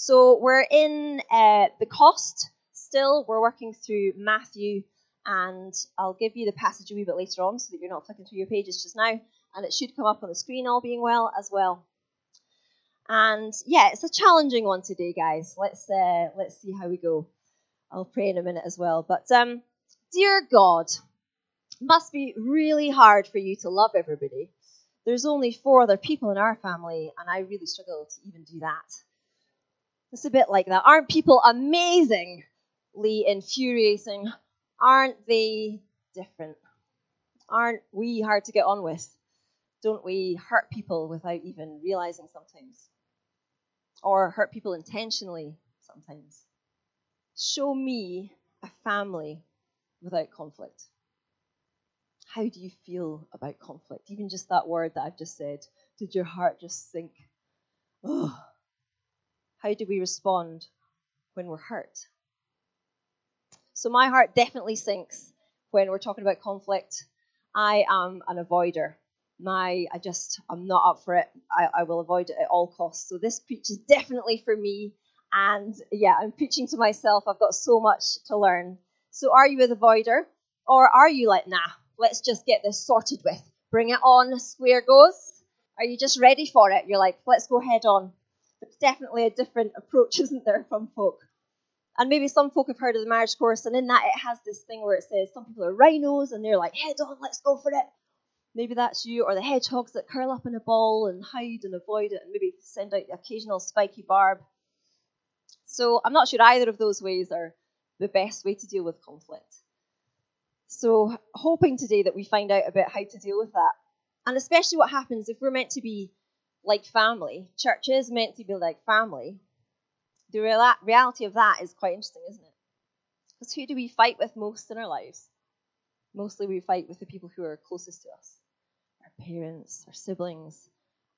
So we're in uh, the cost still. We're working through Matthew, and I'll give you the passage a wee bit later on so that you're not flicking through your pages just now. And it should come up on the screen, all being well, as well. And yeah, it's a challenging one today, guys. Let's uh, let's see how we go. I'll pray in a minute as well. But um, dear God, must be really hard for you to love everybody. There's only four other people in our family, and I really struggle to even do that. It's a bit like that. Aren't people amazingly infuriating? Aren't they different? Aren't we hard to get on with? Don't we hurt people without even realizing sometimes? Or hurt people intentionally sometimes? Show me a family without conflict. How do you feel about conflict? Even just that word that I've just said. Did your heart just sink? Oh, how do we respond when we're hurt? So my heart definitely sinks when we're talking about conflict. I am an avoider. My, I just, I'm not up for it. I, I will avoid it at all costs. So this preach is definitely for me. And yeah, I'm preaching to myself. I've got so much to learn. So are you an avoider? Or are you like, nah, let's just get this sorted with? Bring it on, square goes. Are you just ready for it? You're like, let's go head on. It's definitely a different approach, isn't there, from folk? And maybe some folk have heard of the marriage course, and in that it has this thing where it says some people are rhinos and they're like, head on, let's go for it. Maybe that's you, or the hedgehogs that curl up in a ball and hide and avoid it, and maybe send out the occasional spiky barb. So I'm not sure either of those ways are the best way to deal with conflict. So, hoping today that we find out about how to deal with that. And especially what happens if we're meant to be like family. Church is meant to be like family. The real- reality of that is quite interesting, isn't it? Because who do we fight with most in our lives? Mostly we fight with the people who are closest to us our parents, our siblings,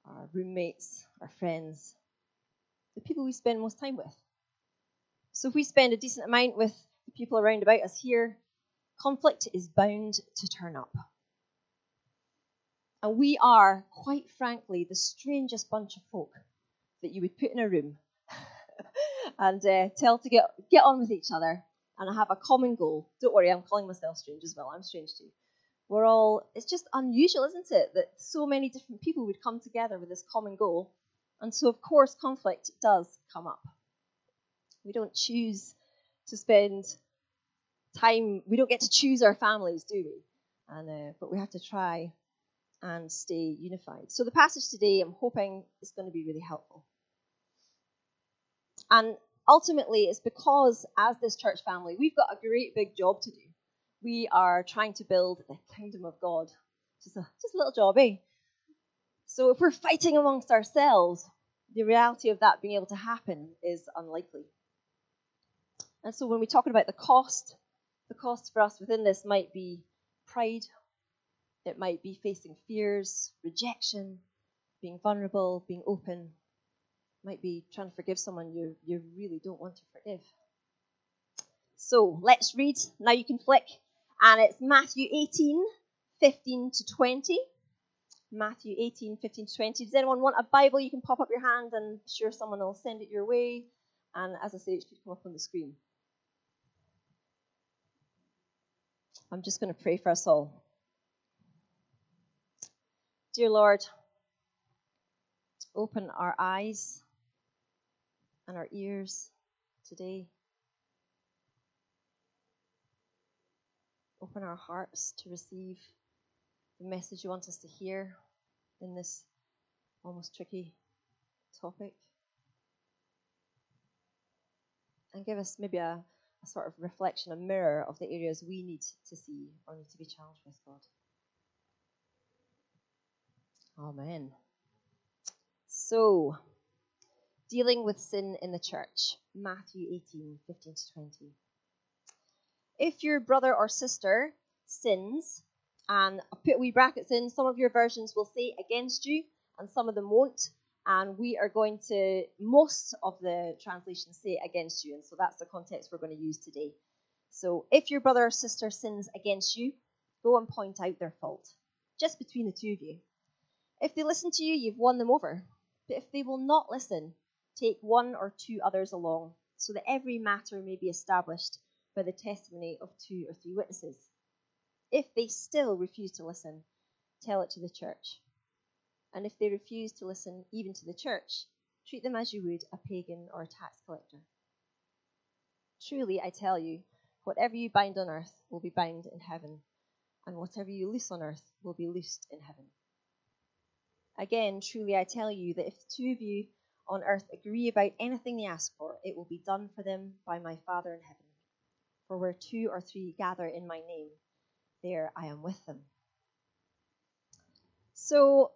our roommates, our friends, the people we spend most time with. So if we spend a decent amount with the people around about us here, conflict is bound to turn up. And we are, quite frankly, the strangest bunch of folk that you would put in a room and uh, tell to get, get on with each other and have a common goal. Don't worry, I'm calling myself strange as well. I'm strange too. We're all, it's just unusual, isn't it, that so many different people would come together with this common goal. And so, of course, conflict does come up. We don't choose to spend time, we don't get to choose our families, do we? And, uh, but we have to try and stay unified. So the passage today, I'm hoping, is going to be really helpful. And ultimately, it's because, as this church family, we've got a great big job to do. We are trying to build the kingdom of God. Just a, just a little job, eh? So if we're fighting amongst ourselves, the reality of that being able to happen is unlikely. And so when we're talking about the cost, the cost for us within this might be pride, it might be facing fears, rejection, being vulnerable, being open. It might be trying to forgive someone you, you really don't want to forgive. So let's read. Now you can flick. And it's Matthew 18, 15 to 20. Matthew 18, 15 to 20. Does anyone want a Bible? You can pop up your hand and I'm sure someone will send it your way. And as I say, it should come up on the screen. I'm just going to pray for us all. Dear Lord, open our eyes and our ears today. Open our hearts to receive the message you want us to hear in this almost tricky topic. And give us maybe a, a sort of reflection, a mirror of the areas we need to see or need to be challenged with, God. Amen. So, dealing with sin in the church, Matthew 18 15 to 20. If your brother or sister sins, and I put wee brackets in, some of your versions will say against you, and some of them won't. And we are going to, most of the translations say against you, and so that's the context we're going to use today. So, if your brother or sister sins against you, go and point out their fault, just between the two of you. If they listen to you, you've won them over. But if they will not listen, take one or two others along, so that every matter may be established by the testimony of two or three witnesses. If they still refuse to listen, tell it to the church. And if they refuse to listen even to the church, treat them as you would a pagan or a tax collector. Truly, I tell you, whatever you bind on earth will be bound in heaven, and whatever you loose on earth will be loosed in heaven. Again, truly, I tell you that if two of you on earth agree about anything they ask for, it will be done for them by my Father in heaven. For where two or three gather in my name, there I am with them. So,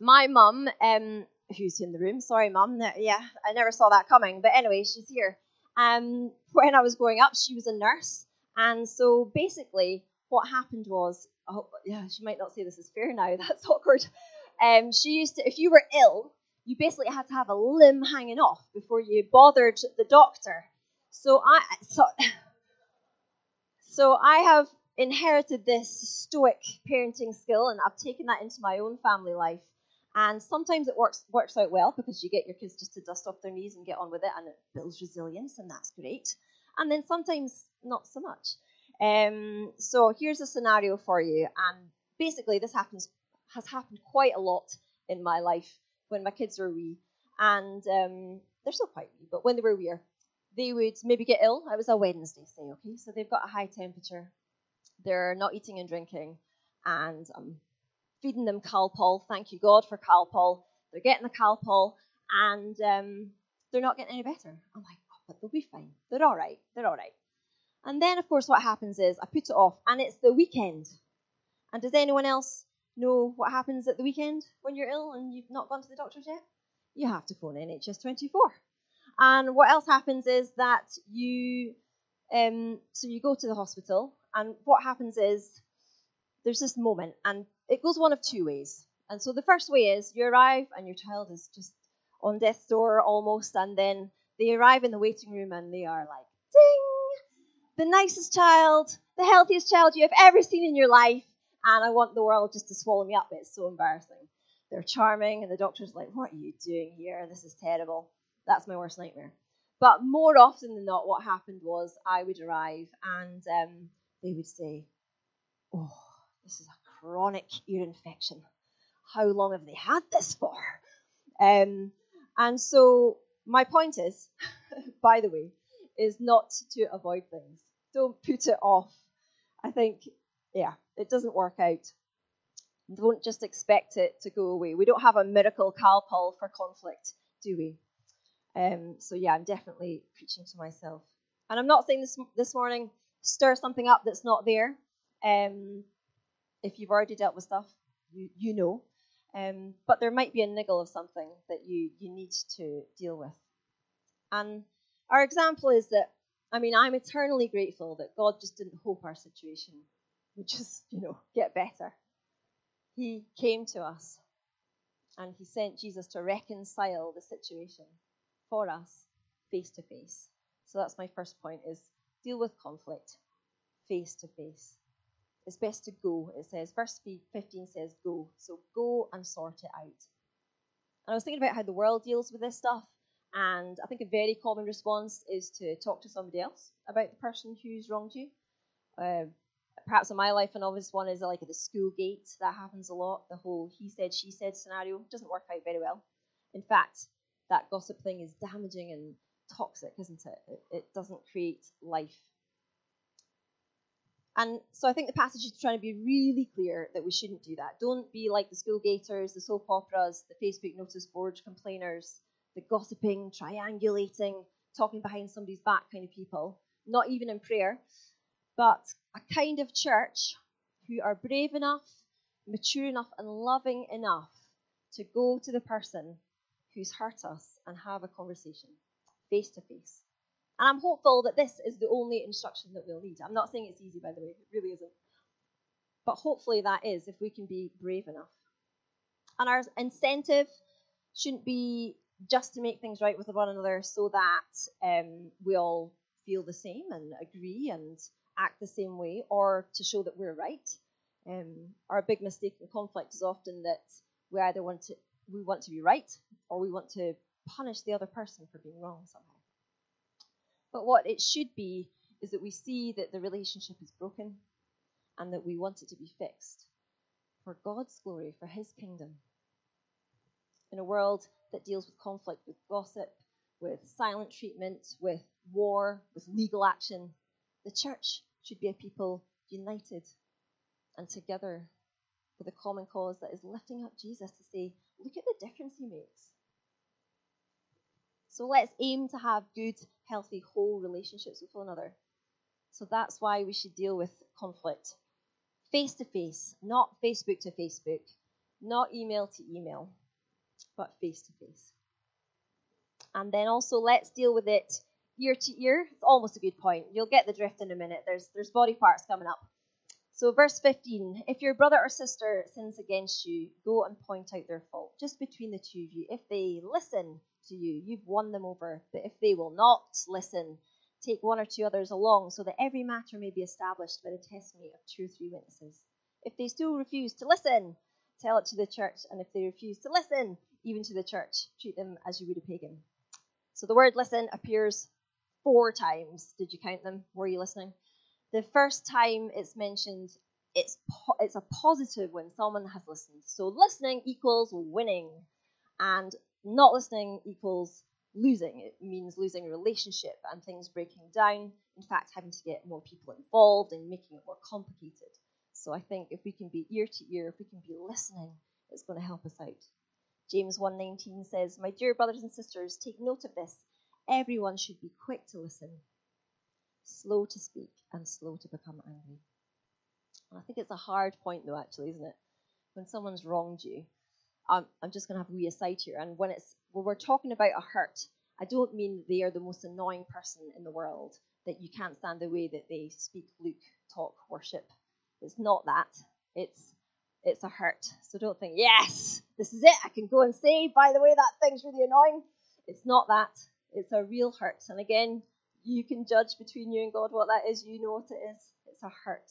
my mum, um, who's in the room, sorry, mum, yeah, I never saw that coming, but anyway, she's here. Um, when I was growing up, she was a nurse, and so basically, what happened was, oh, yeah, she might not say this is fair now, that's awkward. Um, she used to, if you were ill, you basically had to have a limb hanging off before you bothered the doctor. So I, so, so I have inherited this stoic parenting skill, and I've taken that into my own family life. And sometimes it works works out well because you get your kids just to dust off their knees and get on with it, and it builds resilience, and that's great. And then sometimes not so much. Um, so here's a scenario for you, and basically this happens has happened quite a lot in my life when my kids were wee, and um, they're still quite wee, but when they were wee, they would maybe get ill. It was a Wednesday, say, okay, so they've got a high temperature, they're not eating and drinking, and I'm feeding them Calpol. Thank you God for Calpol. They're getting the Calpol, and um, they're not getting any better. I'm like, oh, but they'll be fine. They're all right. They're all right. And then, of course, what happens is I put it off, and it's the weekend. And does anyone else know what happens at the weekend when you're ill and you've not gone to the doctors yet? You have to phone NHS 24. And what else happens is that you, um, so you go to the hospital, and what happens is there's this moment, and it goes one of two ways. And so the first way is you arrive and your child is just on death's door almost, and then they arrive in the waiting room and they are like, ding, the nicest child, the healthiest child you have ever seen in your life, and I want the world just to swallow me up. It's so embarrassing. They're charming, and the doctor's like, What are you doing here? This is terrible. That's my worst nightmare. But more often than not, what happened was I would arrive and um, they would say, Oh, this is a chronic ear infection. How long have they had this for? Um, and so, my point is, by the way, is not to avoid things. Don't put it off. I think, yeah, it doesn't work out. Don't just expect it to go away. We don't have a miracle Calpol for conflict, do we? Um, so yeah, I'm definitely preaching to myself. And I'm not saying this this morning stir something up that's not there. Um, if you've already dealt with stuff, you you know. Um, but there might be a niggle of something that you you need to deal with. And our example is that I mean I'm eternally grateful that God just didn't hope our situation would just you know get better. He came to us and he sent Jesus to reconcile the situation for us face to face. So that's my first point is deal with conflict face to face. It's best to go, it says. Verse 15 says go. So go and sort it out. And I was thinking about how the world deals with this stuff, and I think a very common response is to talk to somebody else about the person who's wronged you. Uh, perhaps in my life, an obvious one is like the school gate. That happens a lot. The whole he said, she said scenario doesn't work out very well. In fact, that gossip thing is damaging and toxic, isn't it? It, it doesn't create life. And so I think the passage is trying to be really clear that we shouldn't do that. Don't be like the school gators, the soap operas, the Facebook notice board complainers, the gossiping, triangulating, talking behind somebody's back kind of people. Not even in prayer, but a kind of church who are brave enough, mature enough, and loving enough to go to the person who's hurt us and have a conversation face to face. And I'm hopeful that this is the only instruction that we'll need. I'm not saying it's easy, by the way, it really isn't. But hopefully that is if we can be brave enough. And our incentive shouldn't be just to make things right with one another so that um, we all feel the same and agree and act the same way or to show that we're right. Um, our big mistake in conflict is often that we either want to we want to be right or we want to punish the other person for being wrong somehow. But what it should be is that we see that the relationship is broken and that we want it to be fixed for God's glory, for His kingdom. In a world that deals with conflict, with gossip, with silent treatment, with war, with legal action, the church should be a people united and together for the common cause that is lifting up Jesus to say, look at the difference he makes. So let's aim to have good, healthy, whole relationships with one another. So that's why we should deal with conflict face to face, not Facebook to Facebook, not email to email, but face to face. And then also let's deal with it ear to ear. It's almost a good point. You'll get the drift in a minute. There's there's body parts coming up. So verse 15, if your brother or sister sins against you, go and point out their fault, just between the two of you. If they listen to you, you've won them over. But if they will not listen, take one or two others along, so that every matter may be established by the testimony of two or three witnesses. If they still refuse to listen, tell it to the church, and if they refuse to listen, even to the church, treat them as you would a pagan. So the word listen appears four times. Did you count them? Were you listening? The first time it's mentioned, it's po- it's a positive when someone has listened. So listening equals winning, and not listening equals losing. It means losing a relationship and things breaking down. In fact, having to get more people involved and making it more complicated. So I think if we can be ear to ear, if we can be listening, it's going to help us out. James 1:19 says, "My dear brothers and sisters, take note of this. Everyone should be quick to listen, slow to speak, and slow to become angry." I think it's a hard point, though, actually, isn't it? When someone's wronged you, I'm, I'm just going to have a wee aside here. And when it's when we're talking about a hurt, I don't mean they are the most annoying person in the world that you can't stand the way that they speak, look, talk, worship. It's not that. It's it's a hurt. So don't think, yes, this is it. I can go and say, by the way, that thing's really annoying. It's not that. It's a real hurt. And again, you can judge between you and God what that is. You know what it is. It's a hurt.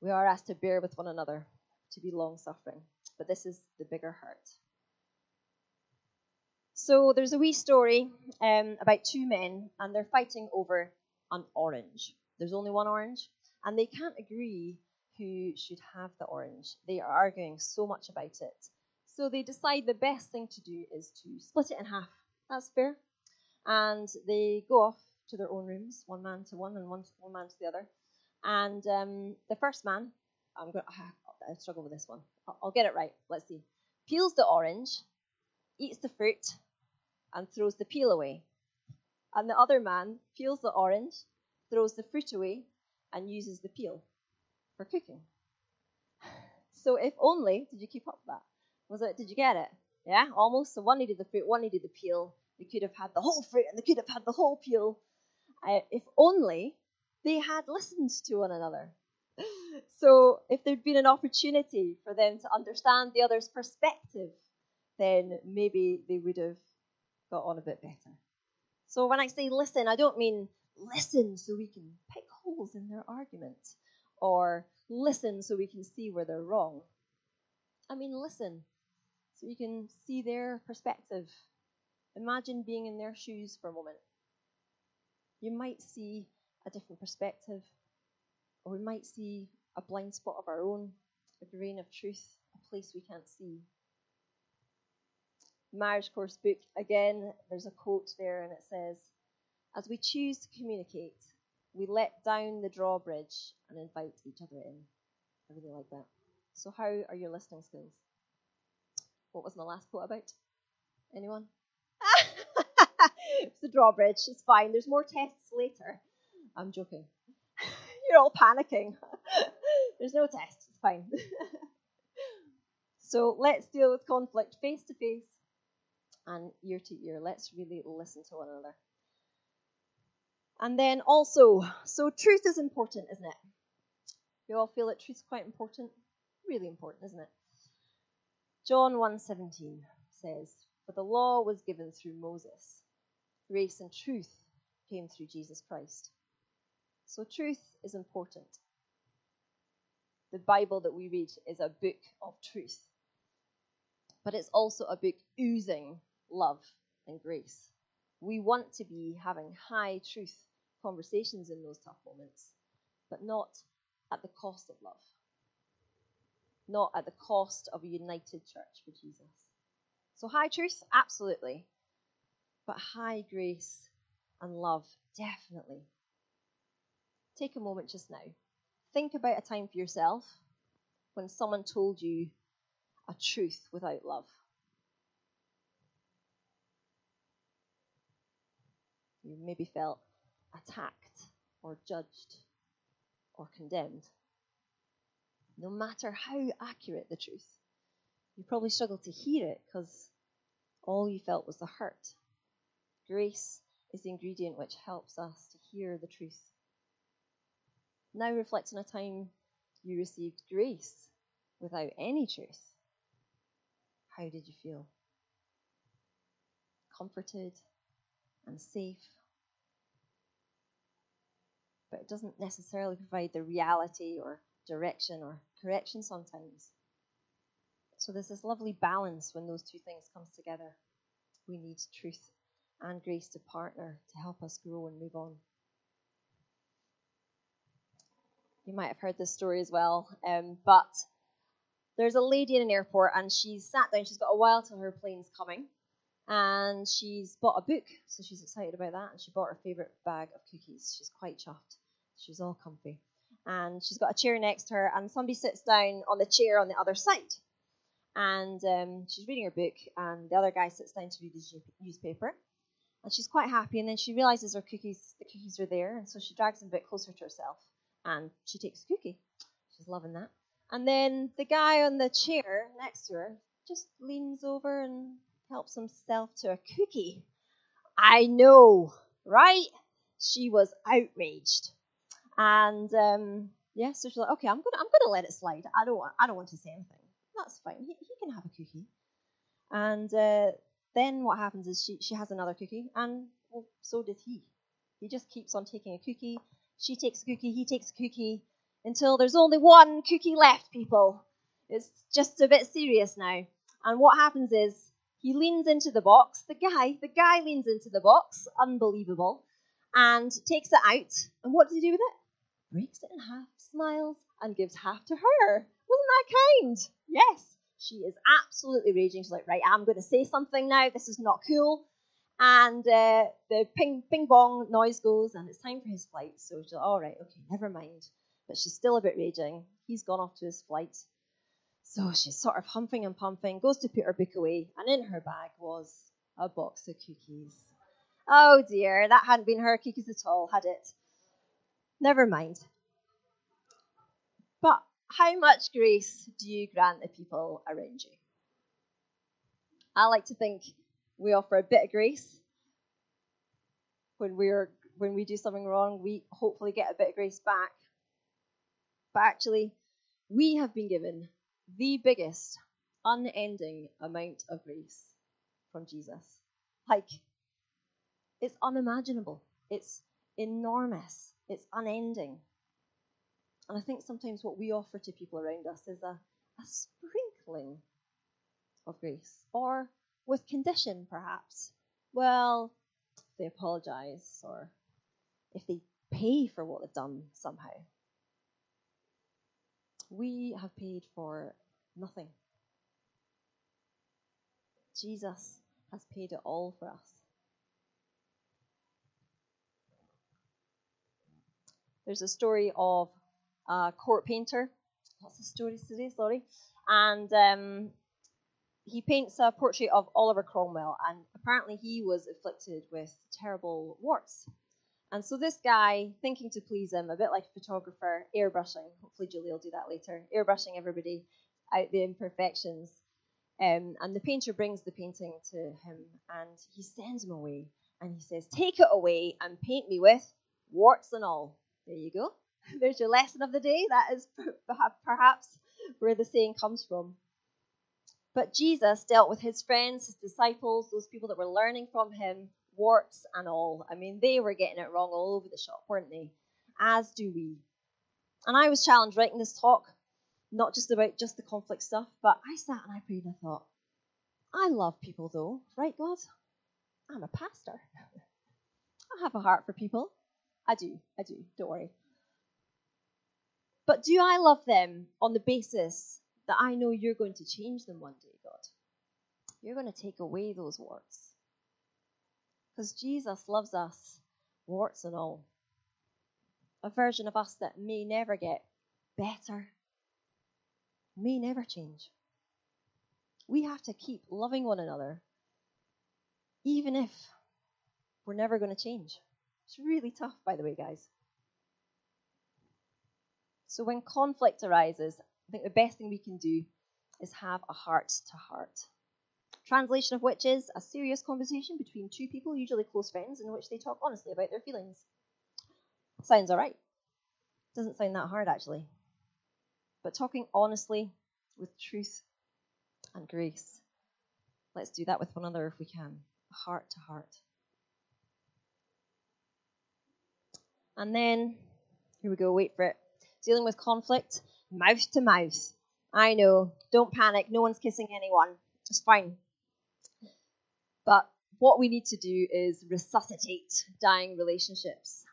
We are asked to bear with one another, to be long suffering. But this is the bigger hurt. So there's a wee story um, about two men, and they're fighting over an orange. There's only one orange, and they can't agree who should have the orange. They are arguing so much about it. So they decide the best thing to do is to split it in half. That's fair. And they go off to their own rooms, one man to one and one, one man to the other. And um, the first man, I'm going I struggle with this one. I'll, I'll get it right. Let's see. Peels the orange, eats the fruit, and throws the peel away. And the other man peels the orange, throws the fruit away, and uses the peel for cooking. So if only, did you keep up with that? Was it? Did you get it? Yeah, almost. So one needed the fruit, one needed the peel. They could have had the whole fruit, and they could have had the whole peel. Uh, if only they had listened to one another. So if there'd been an opportunity for them to understand the other's perspective, then maybe they would have got on a bit better. So when I say listen, I don't mean listen so we can pick holes in their argument or listen so we can see where they're wrong. I mean, listen so you can see their perspective. Imagine being in their shoes for a moment. You might see a different perspective, or we might see a blind spot of our own, a grain of truth, a place we can't see. Marriage Course book, again, there's a quote there, and it says, As we choose to communicate, we let down the drawbridge and invite each other in. I really like that. So, how are your listening skills? What was my last quote about? Anyone? it's the drawbridge. It's fine. There's more tests later. I'm joking. You're all panicking. There's no test. It's fine. so let's deal with conflict face to face and ear to ear. Let's really listen to one another. And then also, so truth is important, isn't it? You all feel that truth's quite important? Really important, isn't it? John 1:17 says, "For the law was given through Moses; grace and truth came through Jesus Christ." So truth is important. The Bible that we read is a book of truth. but it's also a book oozing love and grace. We want to be having high truth conversations in those tough moments, but not at the cost of love, not at the cost of a united church for Jesus. So, high truth, absolutely, but high grace and love, definitely. Take a moment just now. Think about a time for yourself when someone told you a truth without love. You maybe felt attacked or judged or condemned. No matter how accurate the truth, you probably struggled to hear it because all you felt was the hurt. Grace is the ingredient which helps us to hear the truth. Now reflect on a time you received grace without any truth. How did you feel? Comforted and safe. But it doesn't necessarily provide the reality or direction or correction sometimes. So there's this lovely balance when those two things come together. We need truth and grace to partner to help us grow and move on. You might have heard this story as well, um, but there's a lady in an airport and she's sat down. She's got a while till her plane's coming, and she's bought a book, so she's excited about that. And she bought her favorite bag of cookies. She's quite chuffed. She's all comfy, and she's got a chair next to her, and somebody sits down on the chair on the other side, and um, she's reading her book, and the other guy sits down to read his newspaper, and she's quite happy. And then she realizes her cookies, the cookies are there, and so she drags them a bit closer to herself, and she takes a cookie. She's loving that. And then the guy on the chair next to her just leans over and helps himself to a cookie. I know, right? She was outraged. And um, yeah, so she's like, okay, I'm gonna I'm gonna let it slide. I don't want I don't want to say anything. That's fine. He, he can have a cookie. And uh, then what happens is she she has another cookie, and well, so did he. He just keeps on taking a cookie. She takes a cookie. He takes a cookie until there's only one cookie left, people. It's just a bit serious now. And what happens is he leans into the box. The guy, the guy leans into the box, unbelievable, and takes it out. And what does he do with it? Breaks it in half, smiles, and gives half to her. Wasn't that kind? Yes. She is absolutely raging. She's like, right, I'm going to say something now. This is not cool. And uh, the ping, ping bong noise goes, and it's time for his flight. So she's like, all right, okay, never mind but she's still a bit raging. He's gone off to his flight. So she's sort of humping and pumping, goes to put her book away, and in her bag was a box of cookies. Oh dear, that hadn't been her cookies at all, had it? Never mind. But how much grace do you grant the people around you? I like to think we offer a bit of grace. When we're when we do something wrong, we hopefully get a bit of grace back. But actually, we have been given the biggest, unending amount of grace from Jesus. Like, it's unimaginable. It's enormous. It's unending. And I think sometimes what we offer to people around us is a, a sprinkling of grace, or with condition, perhaps. Well, they apologize, or if they pay for what they've done somehow we have paid for nothing. Jesus has paid it all for us. There's a story of a court painter. Lots of stories today, sorry. And um, he paints a portrait of Oliver Cromwell, and apparently he was afflicted with terrible warts. And so this guy, thinking to please him, a bit like a photographer, airbrushing. Hopefully Julie will do that later. Airbrushing everybody out the imperfections. Um, and the painter brings the painting to him, and he sends him away. And he says, "Take it away and paint me with warts and all." There you go. There's your lesson of the day. That is perhaps where the saying comes from. But Jesus dealt with his friends, his disciples, those people that were learning from him warts and all. I mean, they were getting it wrong all over the shop, weren't they? As do we. And I was challenged writing this talk, not just about just the conflict stuff, but I sat and I prayed and I thought, I love people though, right, God? I'm a pastor. I have a heart for people. I do, I do, don't worry. But do I love them on the basis that I know you're going to change them one day, God? You're going to take away those warts. Because Jesus loves us, warts and all. A version of us that may never get better, may never change. We have to keep loving one another, even if we're never going to change. It's really tough, by the way, guys. So when conflict arises, I think the best thing we can do is have a heart to heart. Translation of which is a serious conversation between two people, usually close friends, in which they talk honestly about their feelings. Sounds alright. Doesn't sound that hard, actually. But talking honestly with truth and grace. Let's do that with one another if we can, heart to heart. And then, here we go, wait for it. Dealing with conflict, mouth to mouth. I know, don't panic, no one's kissing anyone. It's fine. But what we need to do is resuscitate dying relationships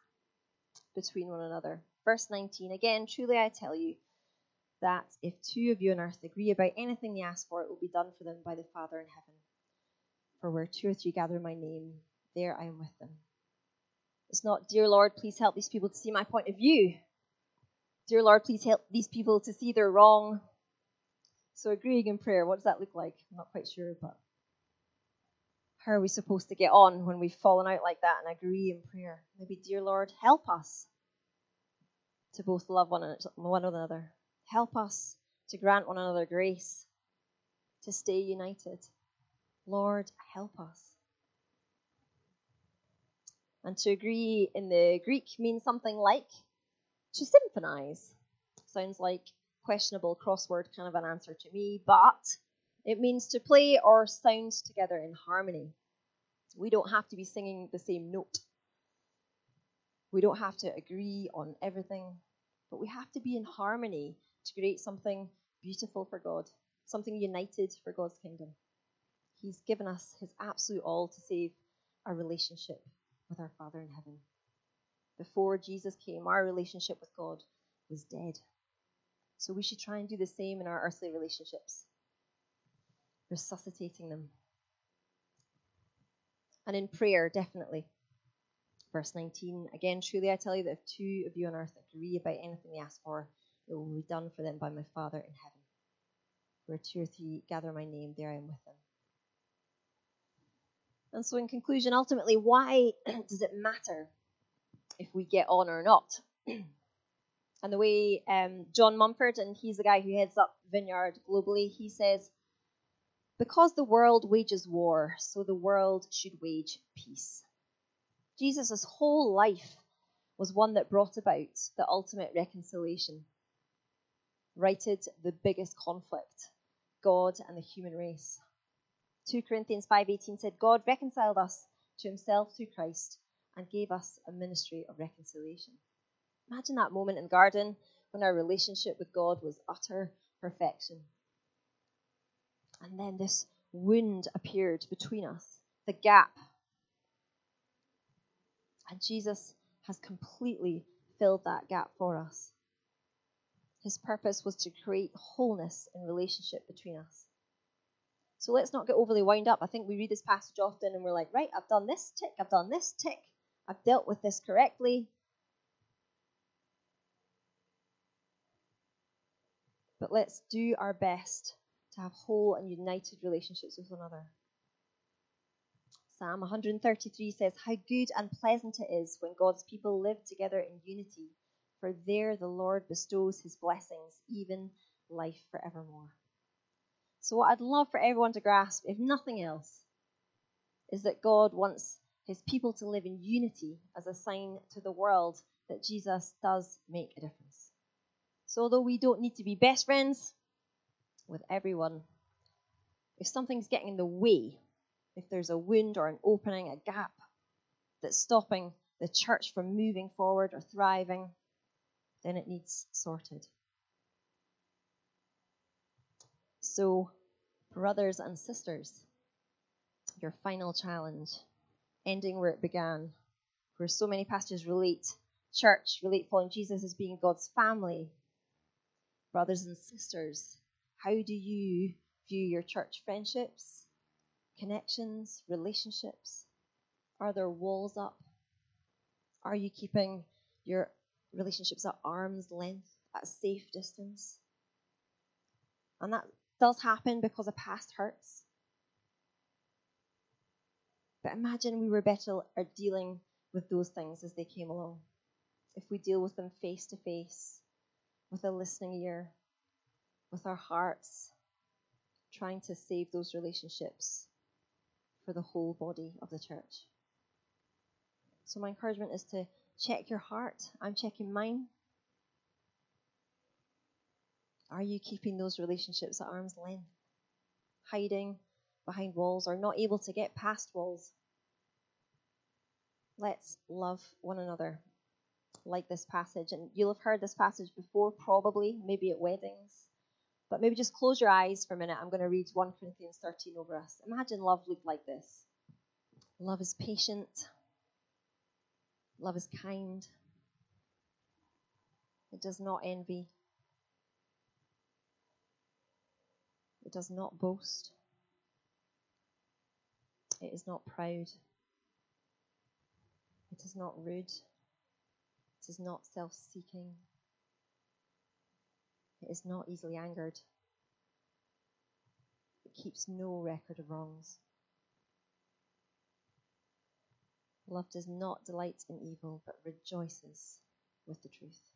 between one another. Verse 19 again, truly I tell you that if two of you on earth agree about anything they ask for, it will be done for them by the Father in heaven. For where two or three gather my name, there I am with them. It's not, Dear Lord, please help these people to see my point of view. Dear Lord, please help these people to see they're wrong. So, agreeing in prayer, what does that look like? I'm not quite sure, but how are we supposed to get on when we've fallen out like that and agree in prayer? Maybe, Dear Lord, help us to both love one another. Help us to grant one another grace to stay united. Lord, help us. And to agree in the Greek means something like to symphonize. Sounds like questionable crossword kind of an answer to me, but it means to play or sound together in harmony. We don't have to be singing the same note. We don't have to agree on everything, but we have to be in harmony to create something beautiful for God, something united for God's kingdom. He's given us his absolute all to save our relationship with our Father in heaven. Before Jesus came, our relationship with God was dead. So we should try and do the same in our earthly relationships, resuscitating them. And in prayer, definitely. Verse 19 Again, truly I tell you that if two of you on earth agree about anything they ask for, it will be done for them by my Father in heaven. Where two or three gather my name, there I am with them. And so, in conclusion, ultimately, why does it matter if we get on or not? and the way um, John Mumford, and he's the guy who heads up Vineyard globally, he says, Because the world wages war, so the world should wage peace. Jesus' whole life was one that brought about the ultimate reconciliation, righted the biggest conflict God and the human race. 2 Corinthians 5:18 said God reconciled us to himself through Christ and gave us a ministry of reconciliation. Imagine that moment in the garden when our relationship with God was utter perfection. And then this wound appeared between us, the gap. And Jesus has completely filled that gap for us. His purpose was to create wholeness in relationship between us. So let's not get overly wound up. I think we read this passage often and we're like, right, I've done this tick, I've done this tick, I've dealt with this correctly. But let's do our best to have whole and united relationships with one another. Psalm 133 says, How good and pleasant it is when God's people live together in unity, for there the Lord bestows his blessings, even life forevermore. So, what I'd love for everyone to grasp, if nothing else, is that God wants his people to live in unity as a sign to the world that Jesus does make a difference. So, although we don't need to be best friends with everyone, if something's getting in the way, if there's a wound or an opening, a gap that's stopping the church from moving forward or thriving, then it needs sorted. So, brothers and sisters. your final challenge, ending where it began, where so many passages relate church, relate following Jesus as being God's family. Brothers and sisters, how do you view your church friendships, connections, relationships? Are there walls up? Are you keeping your relationships at arm's length, at a safe distance? And that does happen because of past hurts. But imagine we were better at dealing with those things as they came along. If we deal with them face to face, with a listening ear, with our hearts, trying to save those relationships for the whole body of the church. So, my encouragement is to check your heart. I'm checking mine. Are you keeping those relationships at arm's length? Hiding behind walls or not able to get past walls? Let's love one another like this passage. And you'll have heard this passage before, probably, maybe at weddings. But maybe just close your eyes for a minute. I'm going to read 1 Corinthians 13 over us. Imagine love looked like this love is patient, love is kind, it does not envy, it does not boast, it is not proud, it is not rude, it is not self seeking. It is not easily angered. It keeps no record of wrongs. Love does not delight in evil, but rejoices with the truth.